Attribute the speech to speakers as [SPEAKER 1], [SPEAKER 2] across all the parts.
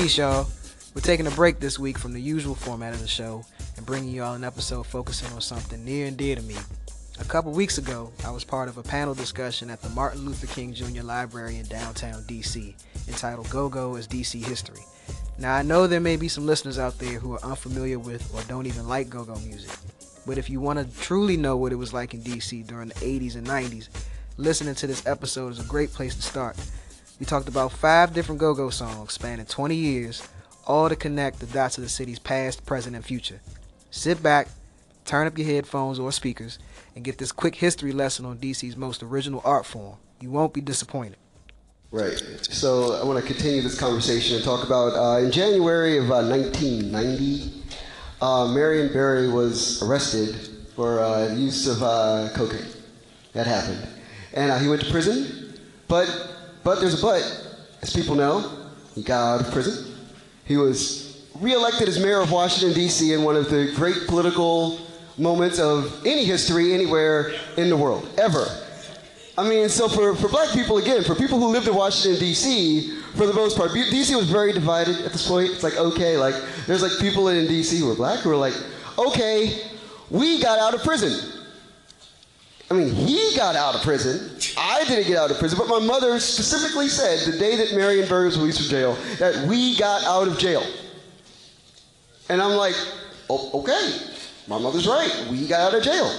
[SPEAKER 1] Peace, y'all. We're taking a break this week from the usual format of the show and bringing y'all an episode focusing on something near and dear to me. A couple weeks ago, I was part of a panel discussion at the Martin Luther King Jr. Library in downtown DC entitled Go Go is DC History. Now, I know there may be some listeners out there who are unfamiliar with or don't even like go go music, but if you want to truly know what it was like in DC during the 80s and 90s, listening to this episode is a great place to start. We talked about five different go go songs spanning 20 years, all to connect the dots of the city's past, present, and future. Sit back, turn up your headphones or speakers, and get this quick history lesson on DC's most original art form. You won't be disappointed.
[SPEAKER 2] Right. So I want to continue this conversation and talk about uh, in January of uh, 1990, uh, Marion Barry was arrested for uh, use of uh, cocaine. That happened, and uh, he went to prison. But but there's a but, as people know, he got out of prison. He was reelected as mayor of Washington D.C. in one of the great political moments of any history anywhere in the world ever. I mean, so for, for black people, again, for people who lived in Washington, D.C., for the most part, D.C. was very divided at this point. It's like, okay, like, there's like people in D.C. who are black who are like, okay, we got out of prison. I mean, he got out of prison. I didn't get out of prison, but my mother specifically said the day that Marion Barry was released from jail that we got out of jail. And I'm like, oh, okay, my mother's right. We got out of jail.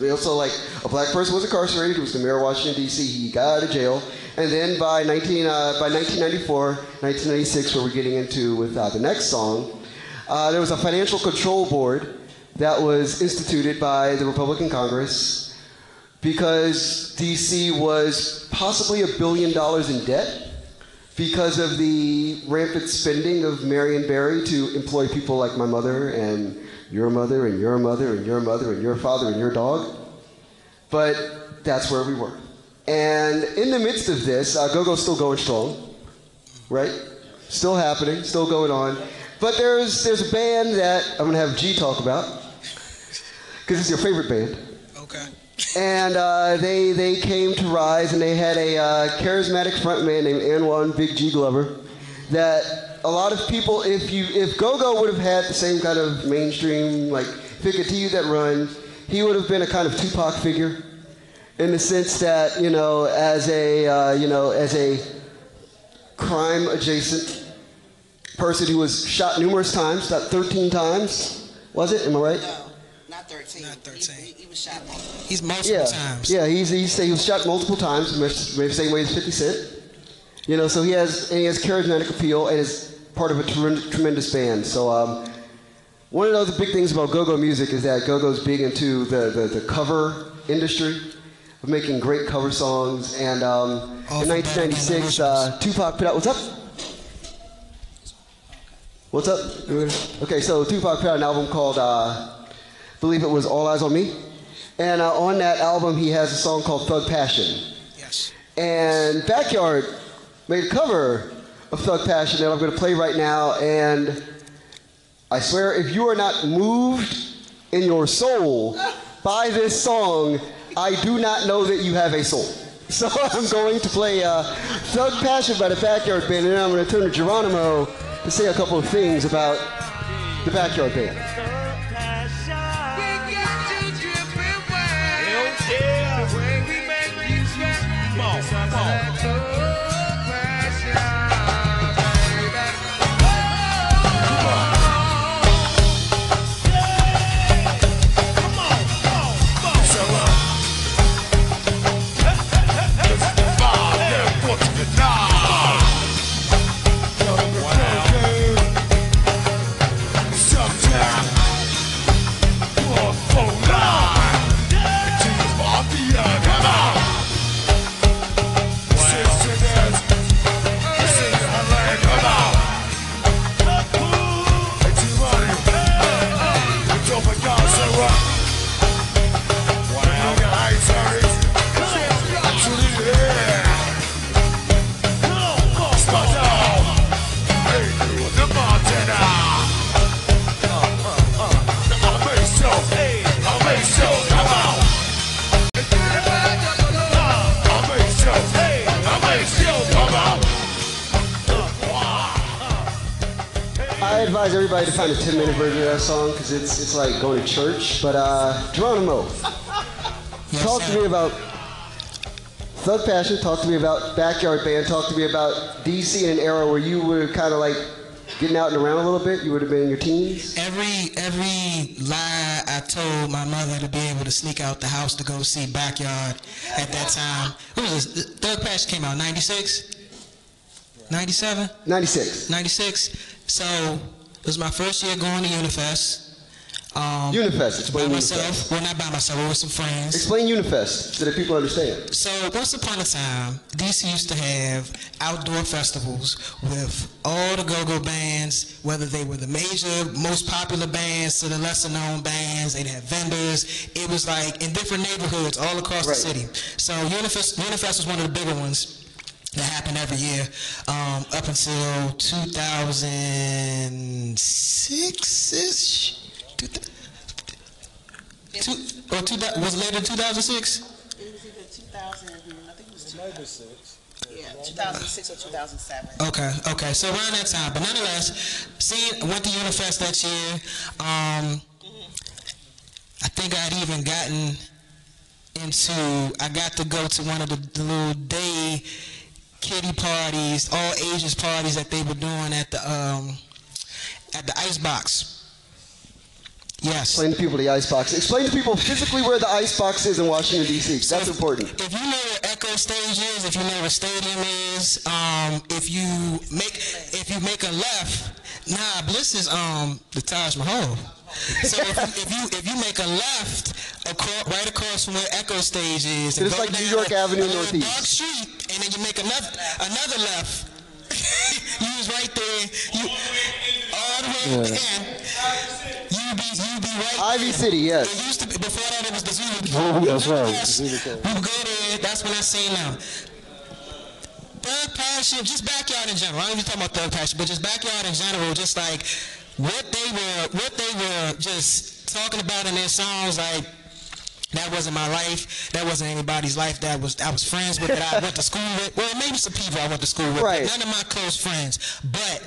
[SPEAKER 2] They also like a black person was incarcerated. It was the mayor of Washington D.C. He got out of jail, and then by 19 uh, by 1994, 1996, where we're getting into with uh, the next song, uh, there was a financial control board that was instituted by the Republican Congress because D.C. was possibly a billion dollars in debt because of the rampant spending of Marion Barry to employ people like my mother and your mother and your mother and your mother and your father and your dog. But that's where we were. And in the midst of this, uh, Go-Go's still going strong, right? Still happening, still going on. But there's, there's a band that I'm gonna have G talk about, because it's your favorite band.
[SPEAKER 1] Okay.
[SPEAKER 2] And uh, they, they came to Rise and they had a uh, charismatic frontman named Anwan Big G Glover that a lot of people, if you if Go-Go would have had the same kind of mainstream, like continued that run, he would have been a kind of Tupac figure in the sense that, you know, as a, uh, you know, as a crime adjacent person who was shot numerous times, shot 13 times, was it? Am I right?
[SPEAKER 3] No, not 13.
[SPEAKER 1] Not 13.
[SPEAKER 3] He, he, he was shot multiple.
[SPEAKER 1] He's multiple
[SPEAKER 2] yeah.
[SPEAKER 1] times.
[SPEAKER 2] Yeah, he's, he's, he was shot multiple times, the same way as 50 Cent. You know, so he has, and he has charismatic appeal and is part of a tre- tremendous band. So, um, one of the other big things about go-go music is that go-go's big into the, the, the cover industry of making great cover songs. And um,
[SPEAKER 1] All
[SPEAKER 2] in 1996, uh, Tupac put out, what's up? What's up? Okay, so Tupac put out an album called, uh, I believe it was All Eyes on Me. And uh, on that album, he has a song called Thug Passion.
[SPEAKER 1] Yes.
[SPEAKER 2] And Backyard made a cover of Thug Passion that I'm going to play right now. And I swear, if you are not moved in your soul by this song, I do not know that you have a soul. So I'm going to play uh, Thug Passion by the Backyard Band, and then I'm going to turn to Geronimo to say a couple of things about the Backyard Band. Advise everybody to find a 10 minute version of that song because it's, it's like going to church. But uh, Geronimo, talk to me about Thug Passion. Talk to me about Backyard Band. Talk to me about DC in an era where you were kind of like getting out and around a little bit. You would have been in your teens.
[SPEAKER 4] Every every lie I told my mother to be able to sneak out the house to go see Backyard at that time. What was this? Thug Passion came out 96? 97?
[SPEAKER 2] 96.
[SPEAKER 4] 96. So it was my first year going to Unifest. Um,
[SPEAKER 2] Unifest.
[SPEAKER 4] by
[SPEAKER 2] Explain
[SPEAKER 4] myself.
[SPEAKER 2] Unifest.
[SPEAKER 4] Well, not by myself, but with some friends.
[SPEAKER 2] Explain Unifest so that people understand.
[SPEAKER 4] So once upon a time, DC used to have outdoor festivals with all the go-go bands, whether they were the major, most popular bands to the lesser-known bands. They'd have vendors. It was like in different neighborhoods all across
[SPEAKER 2] Right.
[SPEAKER 4] the city. So Unifest, Unifest was one of the bigger ones that happened every year um, up until 2006-ish. Two, two, or two, was it later 2006?
[SPEAKER 3] It was either 2000, I think it was 2006. Yeah, 2006 or 2007.
[SPEAKER 4] Okay, okay. So around that time, but nonetheless, seeing went to Unifest that year. Um, I think I'd even gotten into. I got to go to one of the, the little day kitty parties, all ages parties that they were doing at the um, at the Icebox. Yes.
[SPEAKER 2] Explain to people the icebox. Explain to people physically where the icebox is in Washington D.C. That's important.
[SPEAKER 4] If you know where Echo Stage is, if you know where Stadium is, um, if you make if you make a left, nah, Bliss is um the Taj Mahal. So if you, if you if you make a left across, right across from where Echo Stage is, and
[SPEAKER 2] It's like New York
[SPEAKER 4] a-
[SPEAKER 2] Avenue
[SPEAKER 4] a
[SPEAKER 2] Northeast.
[SPEAKER 4] dark street, and then you make another another left. you was right there. You all the way at the end. You be you be right.
[SPEAKER 2] Ivy
[SPEAKER 4] there.
[SPEAKER 2] City, yes.
[SPEAKER 4] It used to be before that. It was the Zulu.
[SPEAKER 2] That's right,
[SPEAKER 4] Yes.
[SPEAKER 2] the Zulu
[SPEAKER 4] We would go there. That's what I say now. Thug Passion, just backyard in general. I don't even talking about Thug Passion, but just backyard in general. Just like what they were, what they were just talking about in their songs, like. That wasn't my life. That wasn't anybody's life. That was I was friends with. That I went to school with. Well, maybe some people I went to school with.
[SPEAKER 2] Right.
[SPEAKER 4] None of my close friends. But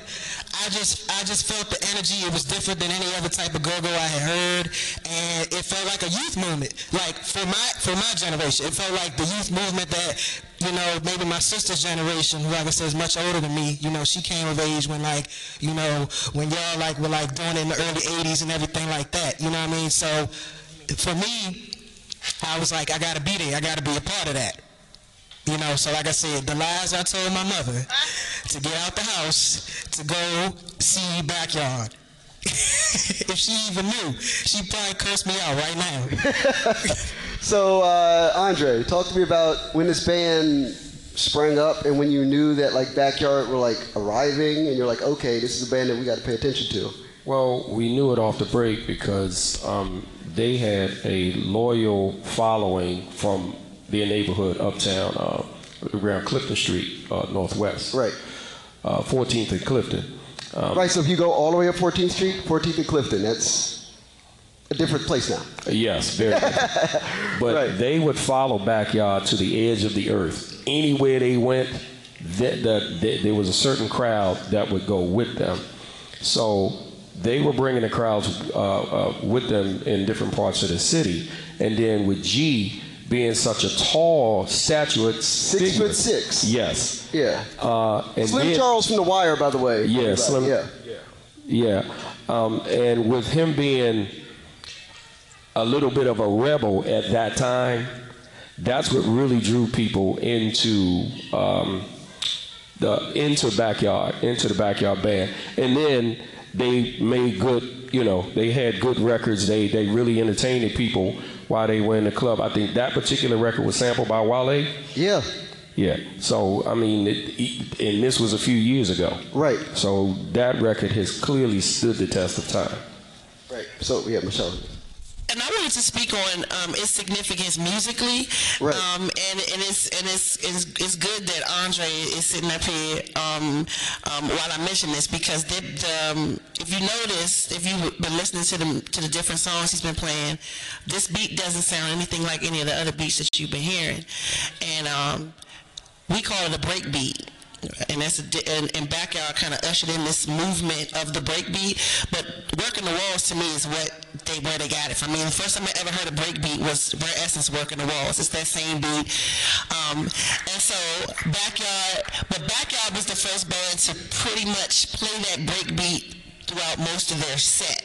[SPEAKER 4] I just I just felt the energy. It was different than any other type of go-go I had heard, and it felt like a youth movement. Like for my for my generation, it felt like the youth movement that you know maybe my sister's generation, who like I said is much older than me. You know, she came of age when like you know when y'all like were like doing it in the early '80s and everything like that. You know what I mean? So for me, I was like, I gotta be there. I gotta be a part of that. You know, so like I said, the lies I told my mother to get out the house to go see backyard. if she even knew, she'd probably curse me out right now.
[SPEAKER 2] So, uh, Andre, talk to me about when this band sprang up and when you knew that like Backyard were like arriving and you're like, okay, this is a band that we got to pay attention to.
[SPEAKER 5] Well, we knew it off the break because um, they had a loyal following from their neighborhood uptown, uh, around Clifton Street, uh, Northwest.
[SPEAKER 2] Right.
[SPEAKER 5] Uh, 14th and Clifton. Um,
[SPEAKER 2] Right. So if you go all the way up 14th Street, 14th and Clifton, that's a different place now.
[SPEAKER 5] Yes, very. but
[SPEAKER 2] Right.
[SPEAKER 5] they would follow backyard to the edge of the earth. Anywhere they went, that the, the, there was a certain crowd that would go with them. So they were bringing the crowds uh, uh, with them in different parts of the city. And then with G being such a tall, statuate
[SPEAKER 2] Six
[SPEAKER 5] figure-
[SPEAKER 2] foot six.
[SPEAKER 5] Yes.
[SPEAKER 2] Yeah.
[SPEAKER 5] Uh, and
[SPEAKER 2] Slim
[SPEAKER 5] then-
[SPEAKER 2] Charles from The Wire, by the way.
[SPEAKER 5] Yeah, Slim-
[SPEAKER 2] Yeah.
[SPEAKER 5] Yeah, um, and with him being a little bit of a rebel at that time, that's what really drew people into um, the into backyard, into the backyard band, and then they made good. You know, they had good records. They they really entertained the people while they were in the club. I think that particular record was sampled by Wale.
[SPEAKER 2] Yeah.
[SPEAKER 5] Yeah. So I mean, it, and this was a few years ago.
[SPEAKER 2] Right.
[SPEAKER 5] So that record has clearly stood the test of time.
[SPEAKER 2] Right. So yeah, Michelle.
[SPEAKER 6] And I wanted to speak on um, its significance musically.
[SPEAKER 2] Right.
[SPEAKER 6] Um, and and it's and it's, it's it's good that Andre is sitting up here um, um, while I mention this because the, the, um, if you notice, if you've been listening to the to the different songs he's been playing, this beat doesn't sound anything like any of the other beats that you've been hearing, and um, we call it a break beat. And that's a, and, and backyard kind of ushered in this movement of the breakbeat. But working the walls to me is what they where they got it from. I mean, the first time I ever heard a breakbeat was Rare Essence working the walls. It's that same beat, um, and so backyard. But backyard was the first band to pretty much play that breakbeat throughout most of their set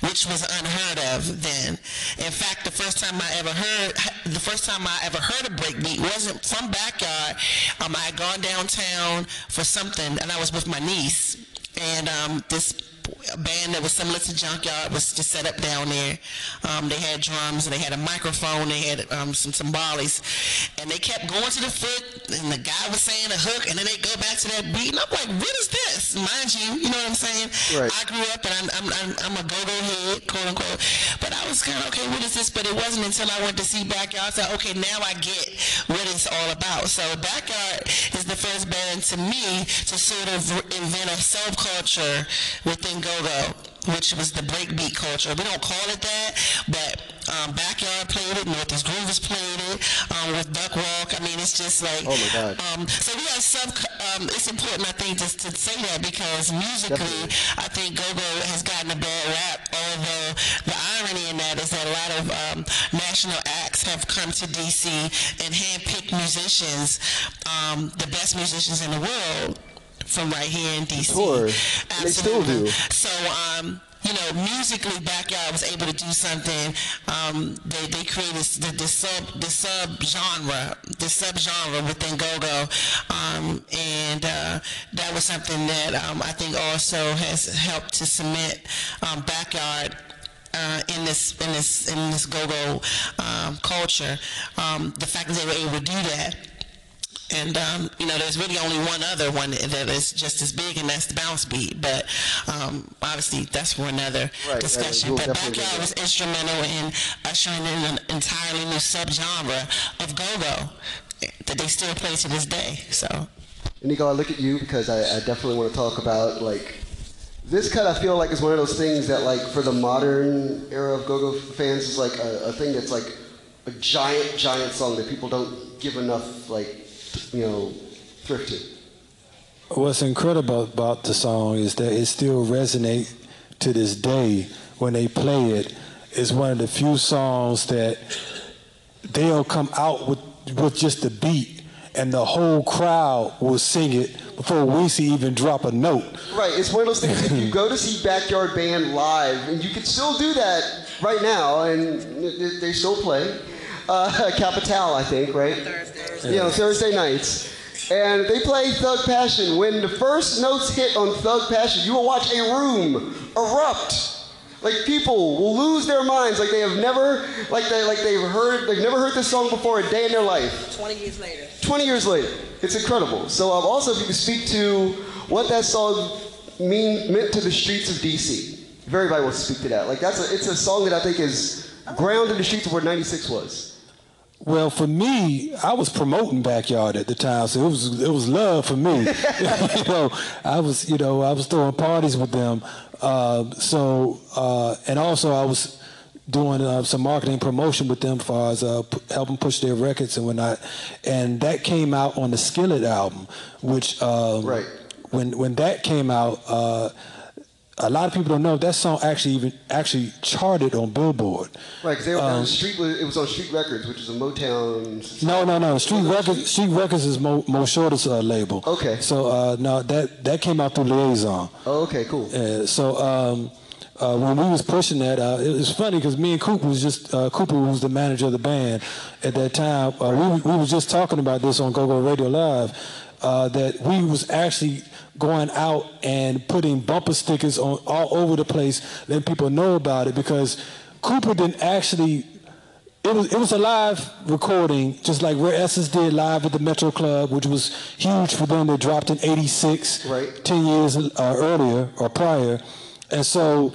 [SPEAKER 6] which was unheard of then. In fact, the first time I ever heard, the first time I ever heard a breakbeat wasn't from backyard. Um, I had gone downtown for something, and I was with my niece, and um, this band that was similar to Junkyard was just set up down there. Um, they had drums and they had a microphone. They had um, some timbales, and they kept going to the foot. And the guy was saying a hook, and then they go back to that beat. And I'm like, what is this? Mind you, you know what I'm saying?
[SPEAKER 2] Right.
[SPEAKER 6] I grew up and I'm, I'm, I'm, I'm a go-go head, quote unquote. But I was kind of okay. What is this? But it wasn't until I went to see Backyard. I said, okay, now I get what it's all about. So Backyard is the first band to me to sort of invent a subculture within go-go, which was the breakbeat culture. We don't call it that, but um, Backyard played it, Northeast Groovers played it, um, with Duck Walk. I mean, it's just like.
[SPEAKER 2] Oh, my God.
[SPEAKER 6] Um, so we have sub. Um, it's important, I think, just to say that because musically, I think go-go has gotten a bad rap. Although the irony in that is that a lot of um, national acts have come to DC and handpicked musicians, um, the best musicians in the world, from right here in DC.
[SPEAKER 2] course. And they still do.
[SPEAKER 6] So, um, you know, musically, Backyard was able to do something. Um, they they created the, the sub the sub genre, the sub genre within go-go, um, and uh, that was something that um, I think also has helped to cement um, Backyard. Uh, in this in this in this go-go um, culture, um, the fact that they were able to do that, and um, you know, there's really only one other one that is just as big, and that's the bounce beat. But um, obviously, that's for another
[SPEAKER 2] Right, right,
[SPEAKER 6] discussion.
[SPEAKER 2] we'll
[SPEAKER 6] but Backyard was instrumental in ushering in an entirely new subgenre of go-go that they still play to this day. So.
[SPEAKER 2] Nico, I look at you because I, I definitely want to talk about like this kind of feel like is one of those things that like for the modern era of go-go fans is like a, a thing that's like a giant, giant song that people don't give enough like you know thrift to.
[SPEAKER 7] What's incredible about the song is that it still resonates to this day when they play it. It's one of the few songs that they'll come out with with just the beat and the whole crowd will sing it before Weezy even drop a note.
[SPEAKER 2] Right, it's one of those things. if you go to see Backyard Band live, and you can still do that right now, and they- they still play. Uh, Capital, I think, right?
[SPEAKER 3] Thursday.
[SPEAKER 2] you know, Thursday nights. And they play Thug Passion. When the first notes hit on Thug Passion, you will watch a room erupt. Like people will lose their minds, like they have never, like they, like they've heard, they've never heard this song before a day in their life.
[SPEAKER 3] 20 years later.
[SPEAKER 2] 20 years later, it's incredible. So um, also, if you could speak to what that song mean meant to the streets of DC, if everybody wants to speak to that. Like that's a, it's a song that I think is ground in the streets of where '96 was.
[SPEAKER 7] Well, for me, I was promoting Backyard at the time, so it was it was love for me. you know, I was you know I was throwing parties with them. Uh, so uh, and also I was doing uh, some marketing promotion with them as far as uh, p- helping push their records and whatnot. And that came out on the Skillet album, which um,
[SPEAKER 2] Right.
[SPEAKER 7] when when that came out. A lot of people don't know if that song actually even actually charted on Billboard.
[SPEAKER 2] Right, because they were
[SPEAKER 7] Um,
[SPEAKER 2] Street. It was on Street Records, which is a Motown.
[SPEAKER 7] No, no, no. Street Records, Street Records is Mo, Mo Shorter's uh, label.
[SPEAKER 2] Okay.
[SPEAKER 7] So uh, no, that that came out through Liaison.
[SPEAKER 2] Oh, okay, cool.
[SPEAKER 7] Uh, so um, uh, when we was pushing that, uh, it was funny because me and Cooper was just uh, Cooper was the manager of the band at that time. Uh, we we was just talking about this on Go Go Radio Live. Uh, that we was actually going out and putting bumper stickers on all over the place, letting people know about it because Cooper didn't actually it was it was a live recording, just like Rare Essence did live at the Metro Club, which was huge for them. They dropped in '86,
[SPEAKER 2] Right.
[SPEAKER 7] ten years uh, earlier or prior, and so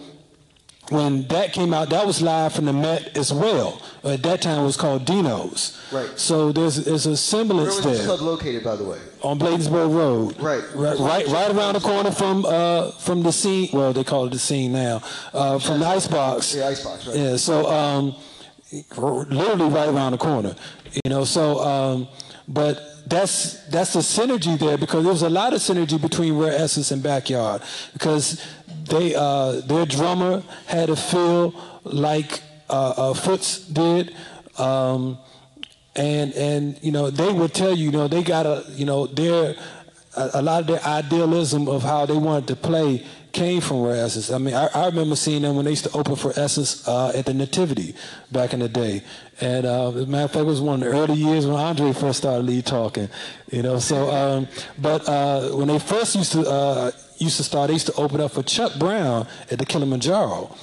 [SPEAKER 7] when that came out, that was live from the Met as well. At that time, it was called Dino's.
[SPEAKER 2] Right.
[SPEAKER 7] So there's there's a semblance
[SPEAKER 2] Where was
[SPEAKER 7] there
[SPEAKER 2] club located, by the way?
[SPEAKER 7] on Bladensburg Road.
[SPEAKER 2] Right.
[SPEAKER 7] right, right, right around the corner from uh, from the scene. Well, they call it the scene now. Uh, from the Icebox.
[SPEAKER 2] The Icebox, right.
[SPEAKER 7] Yeah. So um, literally right around the corner. You know. So um, but that's that's the synergy there because there was a lot of synergy between Rare Essence and Backyard because they uh, their drummer had a feel like uh, uh, Foots did. Um, and and you know they would tell you, you know they got a you know their a, a lot of their idealism of how they wanted to play came from Rare Essence. I mean, I, I, remember seeing them when they used to open for Essence uh, at the Nativity back in the day. And uh, as a matter of fact, it was one of the early years when Andre first started lead talking. You know, so um, but uh, when they first used to uh, used to start, they used to open up for Chuck Brown at the Kilimanjaro.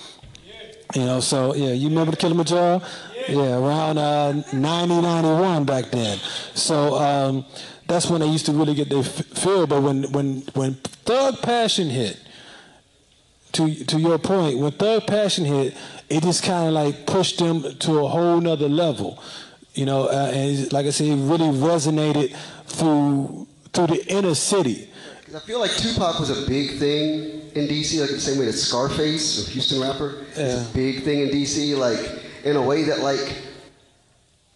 [SPEAKER 7] You know, so yeah, you remember the Kilimanjaro? Yeah, around uh, 90, 91 back then. So um, that's when they used to really get their feel. But when when when Thug Passion hit, to to your point, when Thug Passion hit, it just kind of like pushed them to a whole nother level. You know, uh, and like I said, it really resonated through through the inner city.
[SPEAKER 2] I feel like Tupac was a big thing in DC, like the same way that Scarface, a Houston rapper, yeah. is a big thing in DC. Like in a way that like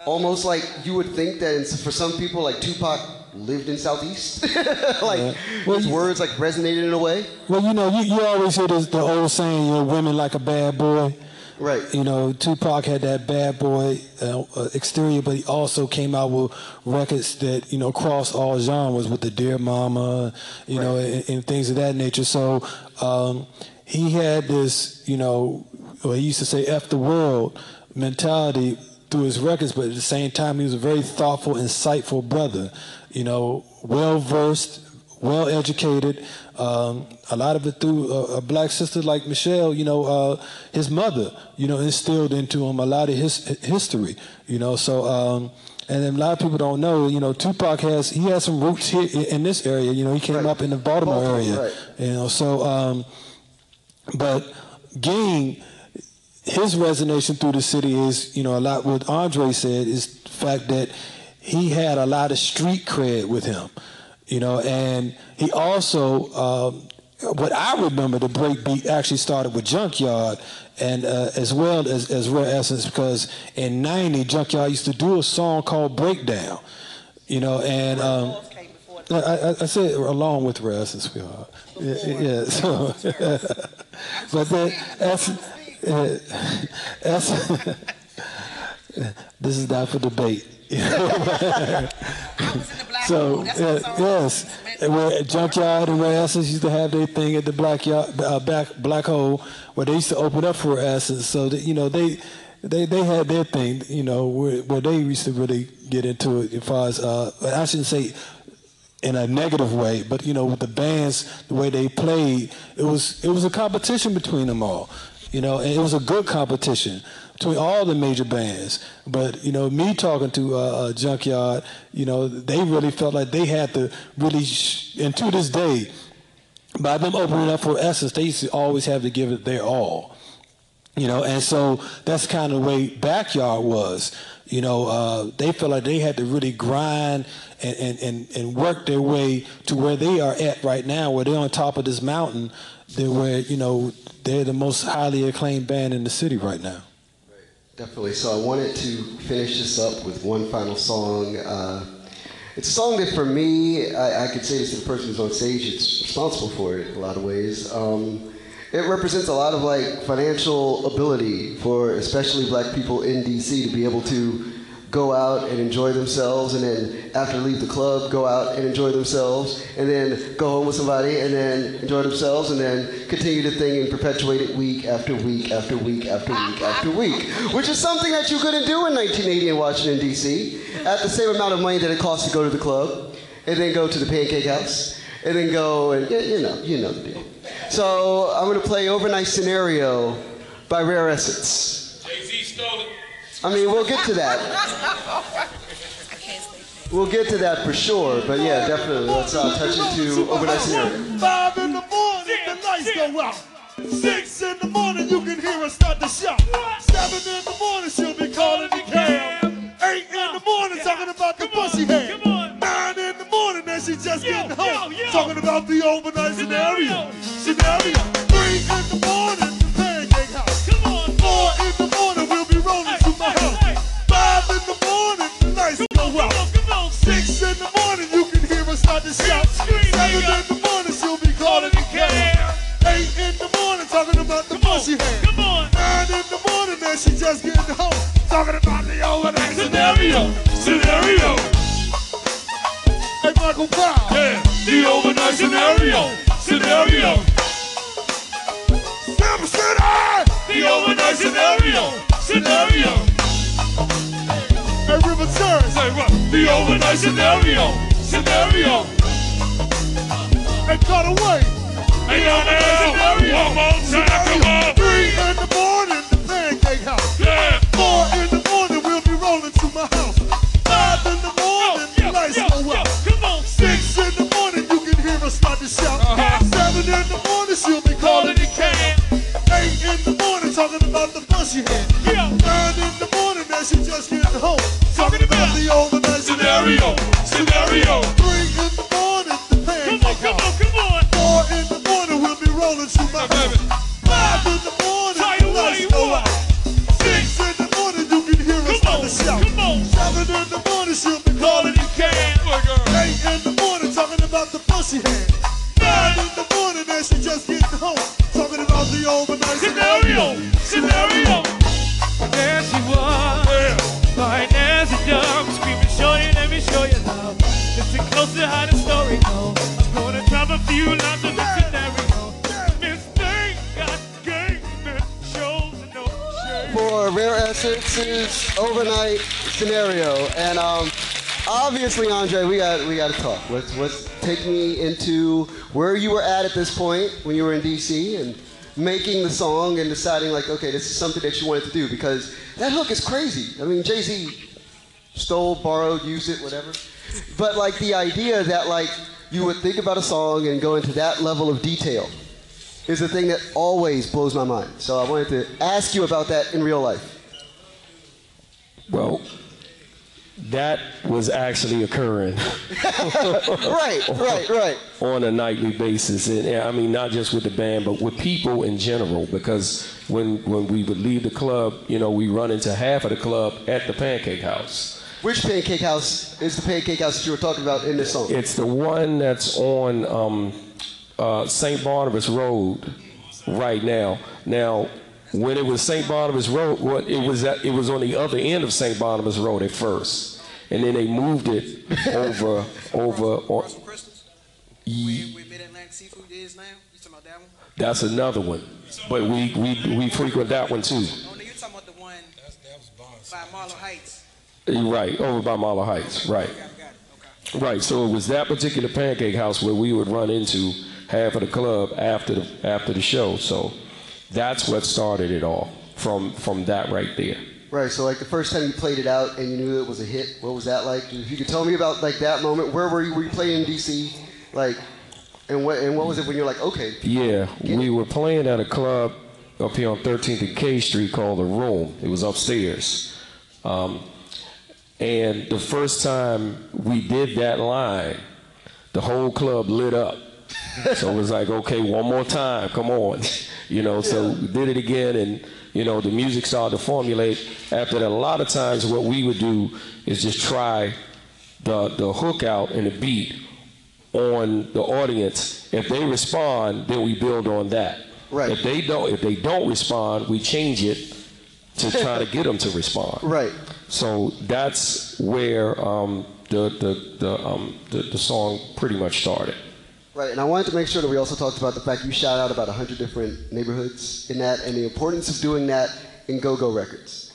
[SPEAKER 2] almost like you would think that for some people like Tupac lived in Southeast. like yeah. well, his words like resonated in a way.
[SPEAKER 7] Well, you know, you, you always hear this, the old saying, you know, women like a bad boy.
[SPEAKER 2] Right.
[SPEAKER 7] You know, Tupac had that bad boy uh, uh, exterior, but he also came out with records that you know cross all genres with the Dear Mama, you right. know, and, and, things of that nature. So um, he had this, you know, well, he used to say "f the world," mentality through his records, but at the same time, he was a very thoughtful, insightful brother. You know, well versed, well educated. Um, a lot of it through a, a, black sister like Michelle. You know, uh, his mother. You know, instilled into him a lot of his history. You know, so. Um, and then a lot of people don't know, you know, Tupac has he has some roots here in this area. You know, he came right. up in the Baltimore, Baltimore area. Right. You know, so um, but Ging his resonation through the city is, you know, a lot what Andre said is the fact that he had a lot of street cred with him, you know, and he also, um, what I remember, the breakbeat actually started with Junkyard, and uh, as well as as Rare Essence, because in '90 Junkyard used to do a song called Breakdown, you know, and um, I, I, said along with Rare Essence, we are, yeah, yeah, so, but then as uh, this is not for debate. So uh, yes, where Junkyard and Essence used to have their thing at the black yard, uh, back black hole, where they used to open up for Essence. So that, you know they they they had their thing, you know, where, where they used to really get into it as far as uh, I shouldn't say in a negative way, but you know, with the bands, the way they played, it was it was a competition between them all. You know, and it was a good competition between all the major bands. But you know, me talking to uh, uh, Junkyard, you know, they really felt like they had to really, sh- and to this day, by them opening up for Essence, they used to always have to give it their all. You know, and so that's kind of the way Backyard was. You know, uh, they felt like they had to really grind and, and, and, and work their way to where they are at right now, where they're on top of this mountain where you know they're the most highly acclaimed band in the city right now.
[SPEAKER 2] Definitely. So I wanted to finish this up with one final song. Uh, it's a song that, for me, I, I, could say this to the person who's on stage. It's responsible for it in a lot of ways. Um, it represents a lot of like financial ability for especially black people in DC to be able to go out and enjoy themselves, and then after leave the club, go out and enjoy themselves, and then go home with somebody, and then enjoy themselves, and then continue the thing and perpetuate it week after week after week after week after week, which is something that you couldn't do in 1980 in Washington, D.C. at the same amount of money that it costs to go to the club, and then go to the Pancake House, and then go and, you know, you know the deal. So I'm going to play Overnight Scenario by Rare Essence.
[SPEAKER 5] Jay-Z stole it.
[SPEAKER 2] I mean, we'll get to that. We'll get to that for sure, but yeah, definitely. Let's uh, touch into overnight scenario.
[SPEAKER 8] Five in the morning, the lights go out. Six in the morning, you can hear her start to shout. Seven in the morning, she'll be calling the cab. Eight in the morning, talking about the pussy head. Nine in the morning, then she just getting home. Talking about the overnight scenario. Scenario. Three in the morning, my house. Five in the morning, go out. The morning. start to shout. Seven in the morning, she'll be calling the cab. Eight in the morning, talking about the bus she had. Nine in the morning, and she just getting home. Talking about the overnight scenario.
[SPEAKER 9] Scenario.
[SPEAKER 8] Hey, Michael Brown.
[SPEAKER 9] Yeah. The overnight scenario. Scenario.
[SPEAKER 8] Sam City.
[SPEAKER 9] The overnight scenario. Scenario. The overnight scenario. Scenario.
[SPEAKER 8] Hey, Carter Way.
[SPEAKER 9] Hey, yo, now. One more time. Come on.
[SPEAKER 8] Three in the morning, the pancake house.
[SPEAKER 9] Yeah.
[SPEAKER 8] Four in the morning, we'll be rolling to my house. Five in the morning, the lights
[SPEAKER 9] yo,
[SPEAKER 8] go
[SPEAKER 9] yo,
[SPEAKER 8] out.
[SPEAKER 9] come on.
[SPEAKER 8] Six in the morning, you can hear her start to shout.
[SPEAKER 9] Uh-huh.
[SPEAKER 8] Seven in the morning, she'll be calling
[SPEAKER 9] Calling the cab.
[SPEAKER 8] Eight in the morning, talking about the bus she had.
[SPEAKER 9] Scenario. Scenario.
[SPEAKER 8] Three in the morning, the
[SPEAKER 9] Come on, come on, come on.
[SPEAKER 8] Four in the morning, we'll be rolling to my
[SPEAKER 9] baby.
[SPEAKER 2] Overnight scenario. And um, obviously, Andre, we got we got to talk. Let's let's take me into where you were at at this point when you were in DC and making the song and deciding like, okay, this is something that you wanted to do because that hook is crazy. I mean, Jay Z stole, borrowed, used it, whatever. But like the idea that like you would think about a song and go into that level of detail is the thing that always blows my mind. So I wanted to ask you about that in real life.
[SPEAKER 5] Well, that was actually occurring
[SPEAKER 2] right, right, right.
[SPEAKER 5] on a nightly basis, and, and I mean not just with the band, but with people in general. Because when when we would leave the club, you know, we run into half of the club at the Pancake House.
[SPEAKER 2] Which pancake house is the pancake house that you were talking about in this song?
[SPEAKER 5] It's the one that's on um, uh, St. Barnabas Road right now. Now, when it was St. Barnabas Road, what it was at, it was on the other end of St. Barnabas Road at first, and then they moved it over over. Or,
[SPEAKER 1] Russell Christmas? Where Mid Atlantic Seafood is now? You talking about that one?
[SPEAKER 5] that's another one, but we we we frequent that one too.
[SPEAKER 1] Oh, no, you're talking about the one by Marlow Heights.
[SPEAKER 5] Right over by Marlow Heights, right.
[SPEAKER 1] Got it, got it. Okay.
[SPEAKER 5] Right, so it was that particular pancake house where we would run into half of the club after the after the show. So that's what started it all from from that right there.
[SPEAKER 2] Right. So like the first time you played it out and you knew it was a hit, what was that like? If you could tell me about like that moment, where were you? Were you playing in DC? Like, and what and what was it when you're like, okay,
[SPEAKER 5] Yeah, we were playing at a club up here on 13th and K Street called The Room. It was upstairs. Um, and the first time we did that line, the whole club lit up. so it was like, okay, one more time, come on. You know, so we did it again and, you know, the music started to formulate. After that, a lot of times what we would do is just try the, the hook out and the beat on the audience. If they respond, then we build on that.
[SPEAKER 2] Right.
[SPEAKER 5] If they don't, if they don't respond, we change it to try to get them to respond.
[SPEAKER 2] right?
[SPEAKER 5] So that's where um, the the the, um, the the song pretty much started.
[SPEAKER 2] Right, and I wanted to make sure that we also talked about the fact you shout out about 100 different neighborhoods in that and the importance of doing that in Go-Go Records.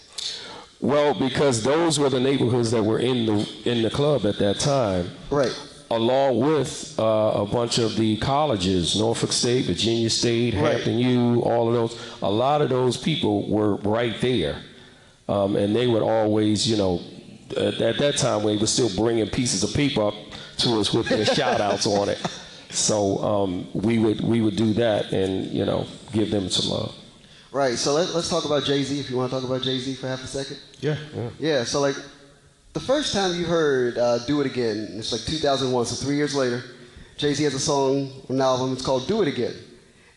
[SPEAKER 5] Well, because those were the neighborhoods that were in the in the club at that time,
[SPEAKER 2] Right,
[SPEAKER 5] along with uh, a bunch of the colleges, Norfolk State, Virginia State,
[SPEAKER 2] Right.
[SPEAKER 5] Hampton U, all of those. A lot of those people were right there, um, and they would always, you know, at, at that time we were still bringing pieces of paper up to us with their shout outs on it. So um, we would we would do that and you know give them some love.
[SPEAKER 2] right. So let, let's talk about Jay-Z if you want to talk about Jay-Z for half a second.
[SPEAKER 5] Yeah, yeah.
[SPEAKER 2] Yeah, so like the first time you heard uh, Do It Again, it's like 2001, so three years later, Jay Z has a song, on an album, it's called Do It Again.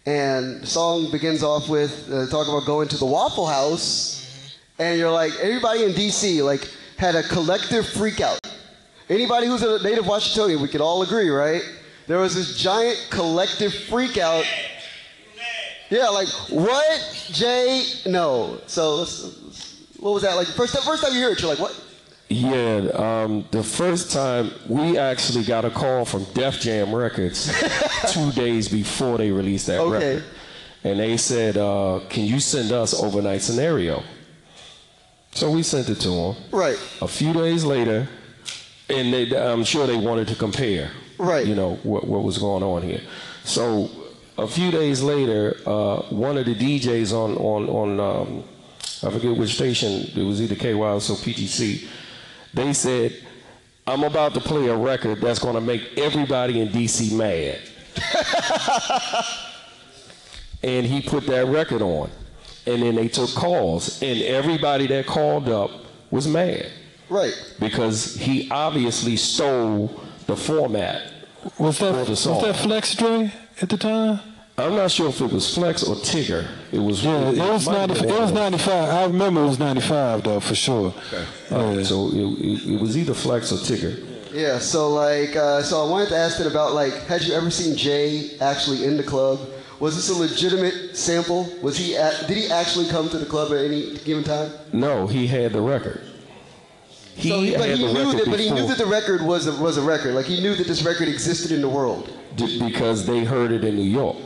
[SPEAKER 2] And the song begins off with uh, talk about going to the Waffle House, and you're like, everybody in DC like had a collective freak out Anybody who's a native Washingtonian, we could all agree, right? There was this giant collective freak out. Yeah, like what? Jay? No. So what was that like? First time, first time you heard it, you're like, what?
[SPEAKER 5] Yeah, um, the first time we actually got a call from Def Jam Records two days before they released that
[SPEAKER 2] Okay.
[SPEAKER 5] record. And they said, uh, Can you send us overnight scenario? So we sent it to them.
[SPEAKER 2] Right.
[SPEAKER 5] A few days later, and they, I'm sure they wanted to compare,
[SPEAKER 2] Right.
[SPEAKER 5] you know, what, what was going on here. So a few days later, uh, one of the DJs on, on, on um, I forget which station, it was either KYS or PGC, they said, I'm about to play a record that's going to make everybody in DC mad. and he put that record on. And then they took calls, and everybody that called up was mad.
[SPEAKER 2] Right.
[SPEAKER 5] Because he obviously stole the format
[SPEAKER 7] Was that
[SPEAKER 5] for the
[SPEAKER 7] was that Flex Dre at the time?
[SPEAKER 5] I'm not sure if it was Flex or Tigger. It was.
[SPEAKER 7] Yeah, it was 90, it was 95. I remember it was 95 though for sure.
[SPEAKER 5] Uh, so it, it, it was either Flex or Tigger.
[SPEAKER 2] Yeah. So like, uh, so I wanted to ask it about like, had you ever seen Jay actually in the club? Was this a legitimate sample? Was he? At, did he actually come to the club at any given time?
[SPEAKER 5] No, he had the record. He
[SPEAKER 2] So, but he knew that. But he knew that the record was a, was a record. Like he knew that this record existed in the world.
[SPEAKER 5] D- because they heard it in New York.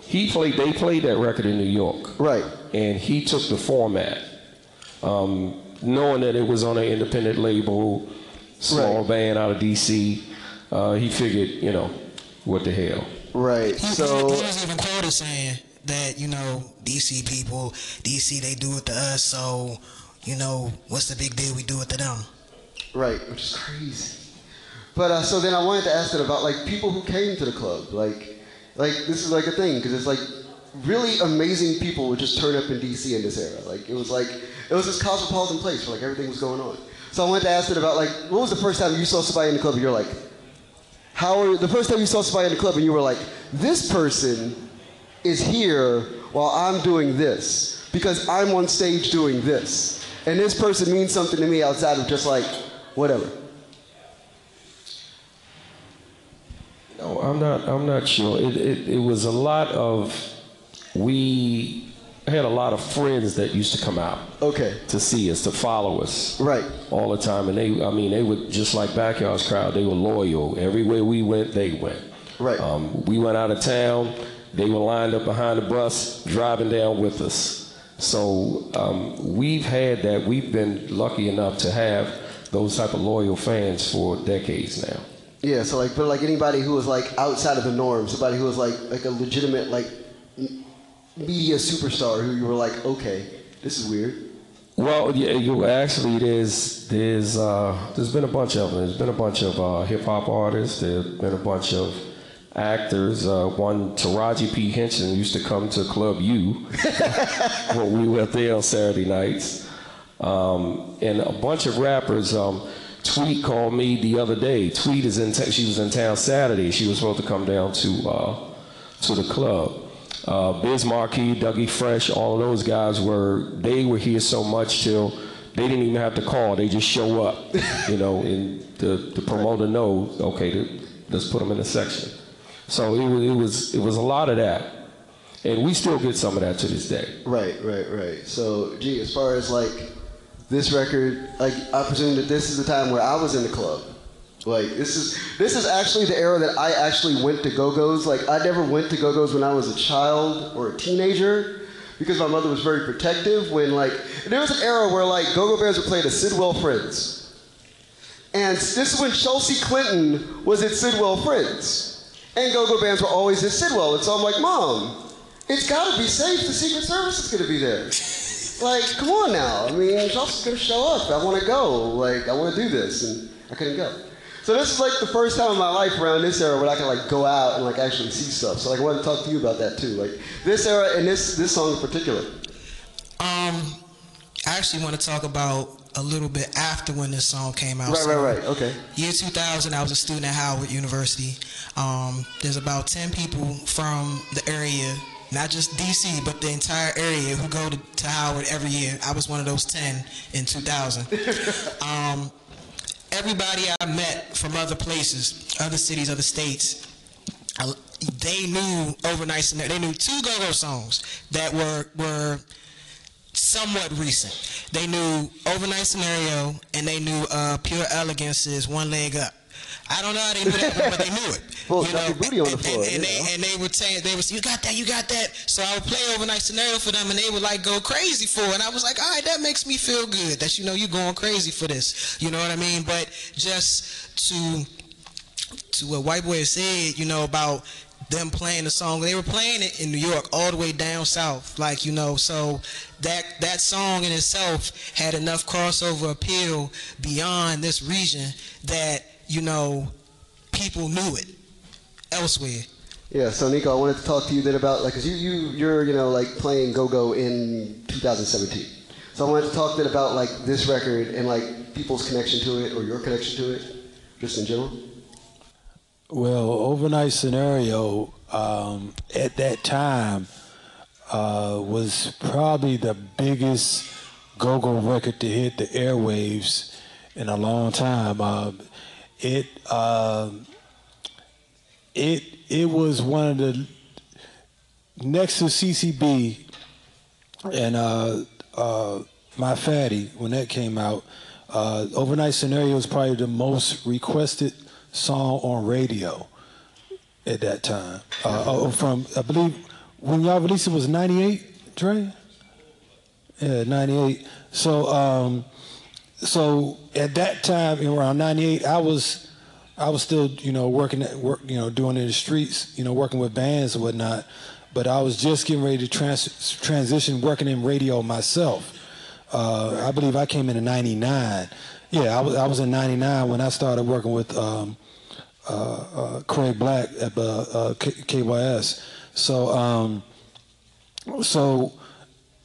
[SPEAKER 5] He played. They played that record in New York.
[SPEAKER 2] Right.
[SPEAKER 5] And he took the format, um, knowing that it was on an independent label, small band out of DC. Uh, he figured, you know, what the hell.
[SPEAKER 2] Right.
[SPEAKER 4] He,
[SPEAKER 2] So
[SPEAKER 4] he was even quoted saying that you know DC people, DC they do it to us, so you know what's the big deal? We do it to them.
[SPEAKER 2] Right, which is crazy. But uh, so then I wanted to ask it about like people who came to the club. Like, like this is like a thing because it's like really amazing people would just turn up in DC in this era. Like it was like it was this cosmopolitan place where like everything was going on. So I wanted to ask it about like what was the first time you saw somebody in the club and you're like, how are the first time you saw somebody in the club and you were like, this person is here while I'm doing this because I'm on stage doing this, and this person means something to me outside of just like whatever.
[SPEAKER 5] No, I'm not. I'm not sure. It, it, it was a lot of. We had a lot of friends that used to come out.
[SPEAKER 2] Okay.
[SPEAKER 5] To see us, to follow us.
[SPEAKER 2] Right.
[SPEAKER 5] All the time, and they. I mean, they were just like backyards crowd. They were loyal. Everywhere we went, they went.
[SPEAKER 2] Right.
[SPEAKER 5] Um, we went out of town. They were lined up behind the bus, driving down with us. So um, we've had that. We've been lucky enough to have those type of loyal fans for decades now.
[SPEAKER 2] Yeah. So like, but like anybody who was like outside of the norm, somebody who was like like a legitimate like media superstar who you were like, okay, this is weird.
[SPEAKER 5] Well, yeah, you actually there's there's uh, there's been a bunch of them. There's been a bunch of uh, hip hop artists. There's been a bunch of actors. Uh, one Taraji P Henson used to come to Club U when we were there on Saturday nights, um, and a bunch of rappers. Um, Tweet called me the other day. Tweet is in. She was in town Saturday. She was supposed to come down to uh, to the club. Uh, Biz Markie, Dougie Fresh, all of those guys were. They were here so much till they didn't even have to call. They just show up, you know, and the the promoter knows. Okay, th- let's put them in a section. So it was it was it was a lot of that, and we still get some of that to this day.
[SPEAKER 2] Right, right, right. So, gee, as far as like this record, like I presume that this is the time where I was in the club. Like this is this is actually the era that I actually went to go-go's. Like I never went to go-go's when I was a child or a teenager because my mother was very protective. When like there was an era where like go-go bands were play at Sidwell Friends, and this is when Chelsea Clinton was at Sidwell Friends, and go-go bands were always at Sidwell. And so I'm like, Mom, it's got to be safe. The Secret Service is to be there. Like, come on now. I mean, Chelsea's to show up. I want to go. Like, I want to do this, and I couldn't go. So this is like the first time in my life around this era where I can like go out and like actually see stuff. So like, I want to talk to you about that too. Like this era and this this song in particular.
[SPEAKER 4] Um, I actually want to talk about a little bit after when this song came out.
[SPEAKER 2] Right,
[SPEAKER 4] So,
[SPEAKER 2] right, right. Okay.
[SPEAKER 4] Year 2000, I was a student at Howard University. Um, there's about 10 people from the area, not just DC, but the entire area who go to, to Howard every year. I was one of those 10 in 2000. um, everybody I met from other places, other cities, other states, I- they knew overnight scenario. They knew two go-go songs that were were somewhat recent. They knew overnight scenario and they knew uh, pure elegance's one leg up. I don't know how they knew that, but they knew it.
[SPEAKER 2] Well,
[SPEAKER 4] you
[SPEAKER 2] your booty on the floor,
[SPEAKER 4] and, and
[SPEAKER 2] you
[SPEAKER 4] they
[SPEAKER 2] know.
[SPEAKER 4] and they would say they was you got that, you got that. So I would play overnight scenario for them, and they would like go crazy for it. And I was like, all right, that makes me feel good. That you know you're going crazy for this. You know what I mean? But just to to what White Boy said, you know about them playing the song. They were playing it in New York, all the way down south, like you know. So that that song in itself had enough crossover appeal beyond this region that you know people knew it elsewhere.
[SPEAKER 2] Yeah, so Nico, I wanted to talk to you a bit about like, cause you you you're you know like playing go-go in 2017. So I wanted to talk a bit about like this record and like people's connection to it or your connection to it, just in general.
[SPEAKER 7] Well, overnight scenario um, at that time uh, was probably the biggest go-go record to hit the airwaves in a long time. Um it um it it was one of the next to CCB and uh, uh, My Fatty when that came out. Uh, Overnight Scenario was probably the most requested song on radio at that time. Uh, oh, from I believe when y'all released it was '98, Dre. Yeah, '98. So, um, so at that time, around '98, I was, I was still, you know, working at work, you know, doing in the streets, you know, working with bands and whatnot. But I was just getting ready to trans- transition, working in radio myself. Uh, I believe I came in in '99. Yeah, I was I was in '99 when I started working with um, uh, uh, Craig Black at uh, uh, K- KYS. So um, so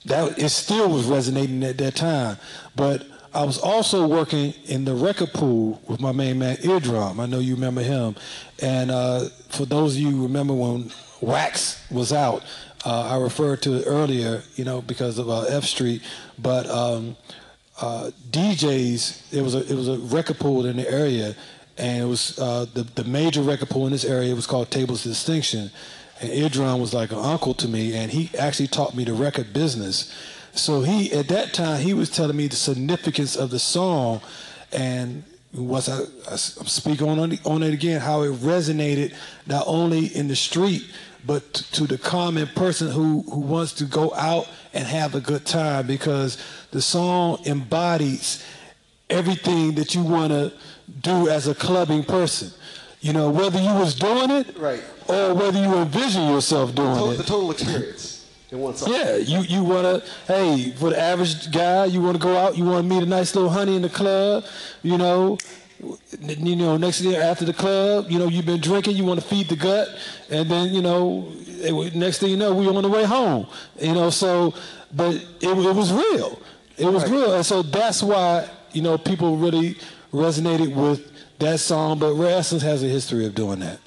[SPEAKER 7] that it still was resonating at that time. But I was also working in the record pool with my main man Eardrum. I know you remember him. And uh, for those of you who remember when Wax was out, uh, I referred to it earlier, you know, because of uh, F Street. But um, uh, DJs, it was a it was a record pool in the area, and it was uh, the the major record pool in this area was called Tables Distinction, and Eardrum was like an uncle to me, and he actually taught me the record business. So he at that time he was telling me the significance of the song, and was I, I speak on on it- again how it resonated not only in the street but to the common person who who wants to go out and have a good time because the song embodies everything that you want to do as a clubbing person. You know, whether you was doing it
[SPEAKER 2] right.
[SPEAKER 7] or whether you envision yourself doing
[SPEAKER 2] To-
[SPEAKER 7] it.
[SPEAKER 2] the total experience in one song.
[SPEAKER 7] Yeah, you you want to hey for the average guy, you want to go out, you want to meet a nice little honey in the club, you know. You know, next day after the club, you know, you've been drinking, you want to feed the gut, and then you know, next thing you know, we're on the way home. You know, so, but it, it was real. It was real, and so that's why you know people really resonated with that song. But Rare Essence has a history of doing that.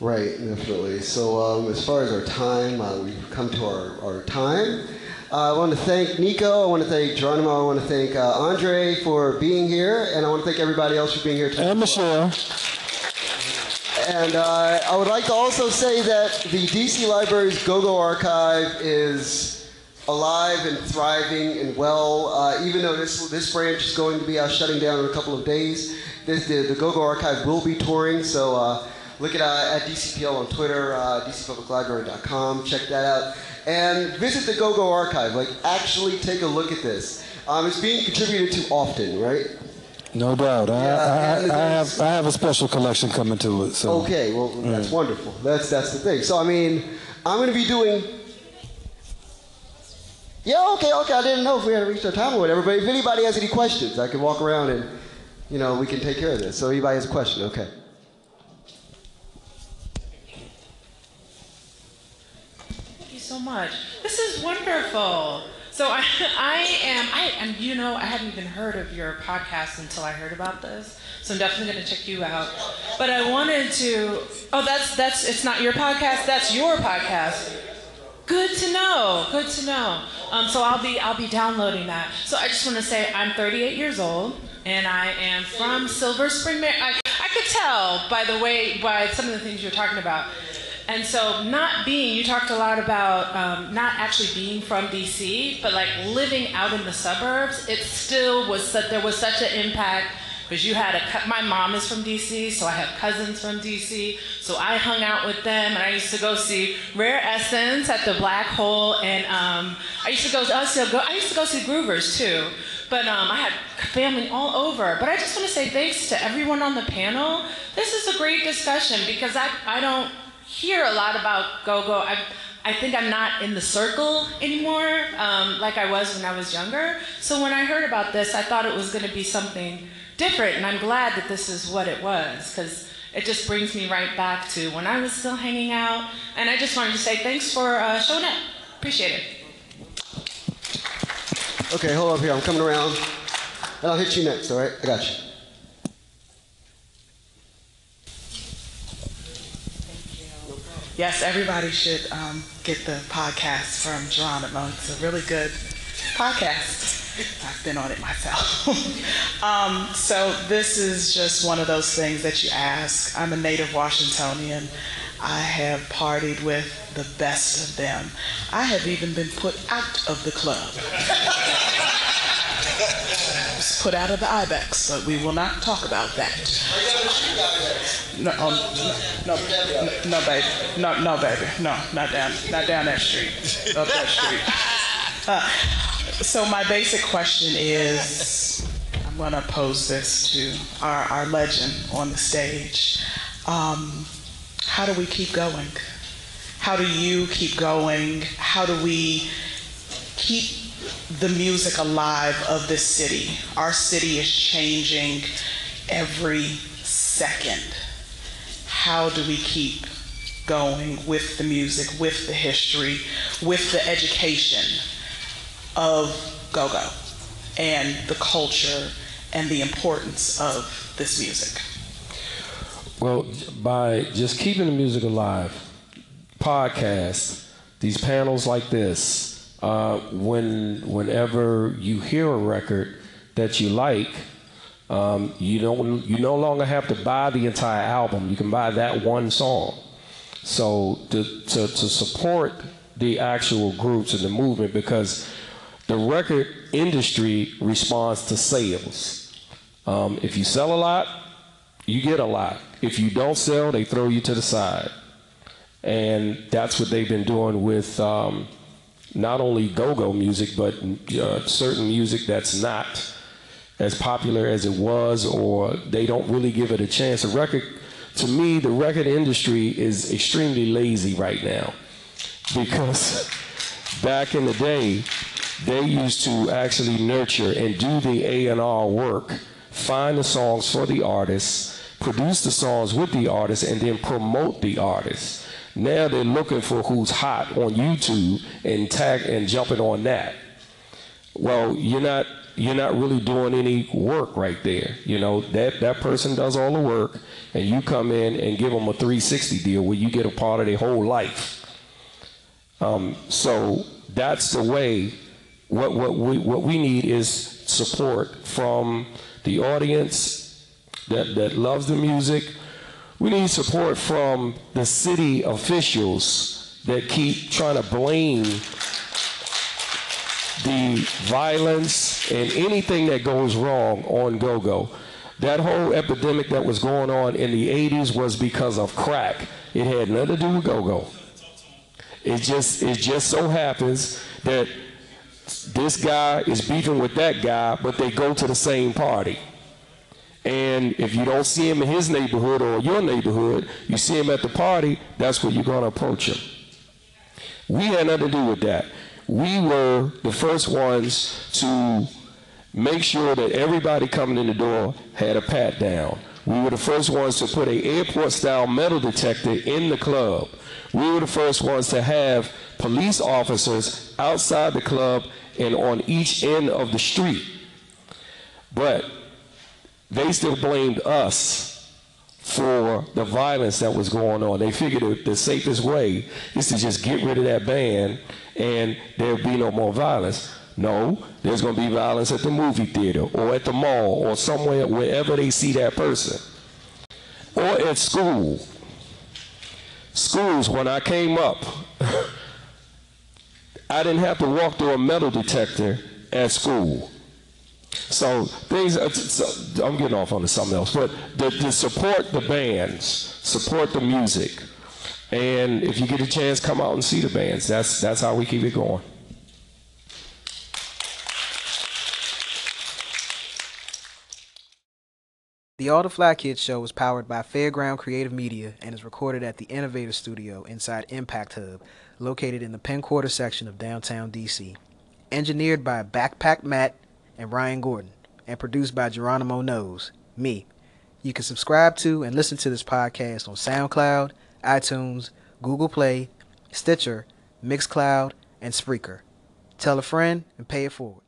[SPEAKER 2] Right, definitely. So um, as far as our time, uh, we've come to our, our time. Uh, I want to thank Nico. I want to thank Geronimo. I want to thank uh, Andre for being here, and I want to thank everybody else for being here too.
[SPEAKER 7] And Michelle.
[SPEAKER 2] And uh, I would like to also say that the DC Library's GoGo archive is alive and thriving and well. Uh, even though this this branch is going to be uh, shutting down in a couple of days, this, the, the GoGo archive will be touring. So uh, look at uh, at DCPL on Twitter, uh, DCPublicLibrary.com. Check that out and visit the GoGo archive. Like actually take a look at this. Um, it's being contributed to often, right?
[SPEAKER 7] No doubt. I,
[SPEAKER 2] Yeah,
[SPEAKER 7] I,
[SPEAKER 2] and
[SPEAKER 7] I, have I have a special collection coming to it. So
[SPEAKER 2] Okay, well that's
[SPEAKER 7] Yeah.
[SPEAKER 2] wonderful. That's that's the thing. So I mean, I'm going to be doing. Yeah, okay, okay. I didn't know if we had reached our time or whatever. But if anybody has any questions, I can walk around and, you know, we can take care of this. So anybody has a question, okay?
[SPEAKER 10] Thank you so much. This is wonderful. So I, I am, I and you know, I hadn't even heard of your podcast until I heard about this. So I'm definitely going to check you out. But I wanted to. Oh, that's that's. It's not your podcast. That's your podcast. Good to know. Good to know. Um, so I'll be I'll be downloading that. So I just want to say I'm 38 years old, and I am from Silver Spring. Mar- I, I could tell by the way, by some of the things you're talking about. And so, not being, you talked a lot about um, not actually being from DC, but like living out in the suburbs, it still was, such, there was such an impact because you had a, my mom is from DC, so I have cousins from DC, so I hung out with them, and I used to go see Rare Essence at the Black Hole, and um, I used to go, I used to go, I used to go see Groovers too, but um, I had family all over. But I just want to say thanks to everyone on the panel. This is a great discussion because I, I don't hear a lot about go-go. I, I think I'm not in the circle anymore um, like I was when I was younger. So when I heard about this, I thought it was going to be something different, and I'm glad that this is what it was because it just brings me right back to when I was still hanging out. And I just wanted to say thanks for uh, showing up. Appreciate it.
[SPEAKER 2] Okay, hold up here. I'm coming around. And I'll hit you next, all right? I got you.
[SPEAKER 3] Yes, everybody should um, get the podcast from Geronimo. It's a really good podcast. I've been on it myself. um, so this is just one of those things that you ask. I'm a native Washingtonian. I have partied with the best of them. I have even been put out of the club. Put out of the Ibex, but we will not talk about that. No, um, no, no, no, baby, no, no, baby, no, not down, not down that street, up that street. Uh, so my basic question is, I'm to pose this to our, our legend on the stage. Um, how do we keep going? How do you keep going? How do we keep the music alive of this city? Our city is changing every second. How do we keep going with the music, with the history, with the education of go go and the culture and the importance of this music?
[SPEAKER 5] Well, by just keeping the music alive, podcasts, these panels like this, uh, when whenever you hear a record that you like, um, you don't you no longer have to buy the entire album. You can buy that one song. So to, to, to support the actual groups and the movement because the record industry responds to sales. Um, if you sell a lot, you get a lot. If you don't sell, they throw you to the side. And that's what they've been doing with um, not only go go music, but uh, certain music that's not as popular as it was, or they don't really give it a chance. The record, to me, the record industry is extremely lazy right now because back in the day, they used to actually nurture and do the A&R work, find the songs for the artists, produce the songs with the artists, and then promote the artists. Now they're looking for who's hot on YouTube and tag and jumping on that. Well, you're not you're not really doing any work right there. You know that that person does all the work, and you come in and give them a 360 deal where you get a part of their whole life. Um, so that's the way. What what we what we need is support from the audience that that loves the music. We need support from the city officials that keep trying to blame the violence and anything that goes wrong on go-go. That whole epidemic that was going on in the 80s was because of crack. It had nothing to do with go-go. It just it just so happens that this guy is beefing with that guy, but they go to the same party. And if you don't see him in his neighborhood or your neighborhood, you see him at the party, that's where you're going to approach him. We had nothing to do with that. We were the first ones to make sure that everybody coming in the door had a pat down. We were the first ones to put a airport style metal detector in the club. We were the first ones to have police officers outside the club and on each end of the street. But they still blamed us for the violence that was going on. They figured the safest way is to just get rid of that band and there'll be no more violence. No, there's going to be violence at the movie theater or at the mall or somewhere, wherever they see that person. Or at school. Schools, when I came up, I didn't have to walk through a metal detector at school. So things, uh, so I'm getting off on something else, but to, to support the bands, support the music, and if you get a chance, come out and see the bands. That's that's how we keep it going.
[SPEAKER 1] The All the Fly Kids show is powered by Fairground Creative Media and is recorded at the Innovator Studio inside Impact Hub, located in the Penn Quarter section of downtown DC. Engineered by Backpack Matt and Ryan Gordon, and produced by Geronimo Knows, me. You can subscribe to and listen to this podcast on SoundCloud, iTunes, Google Play, Stitcher, Mixcloud, and Spreaker. Tell a friend and pay it forward.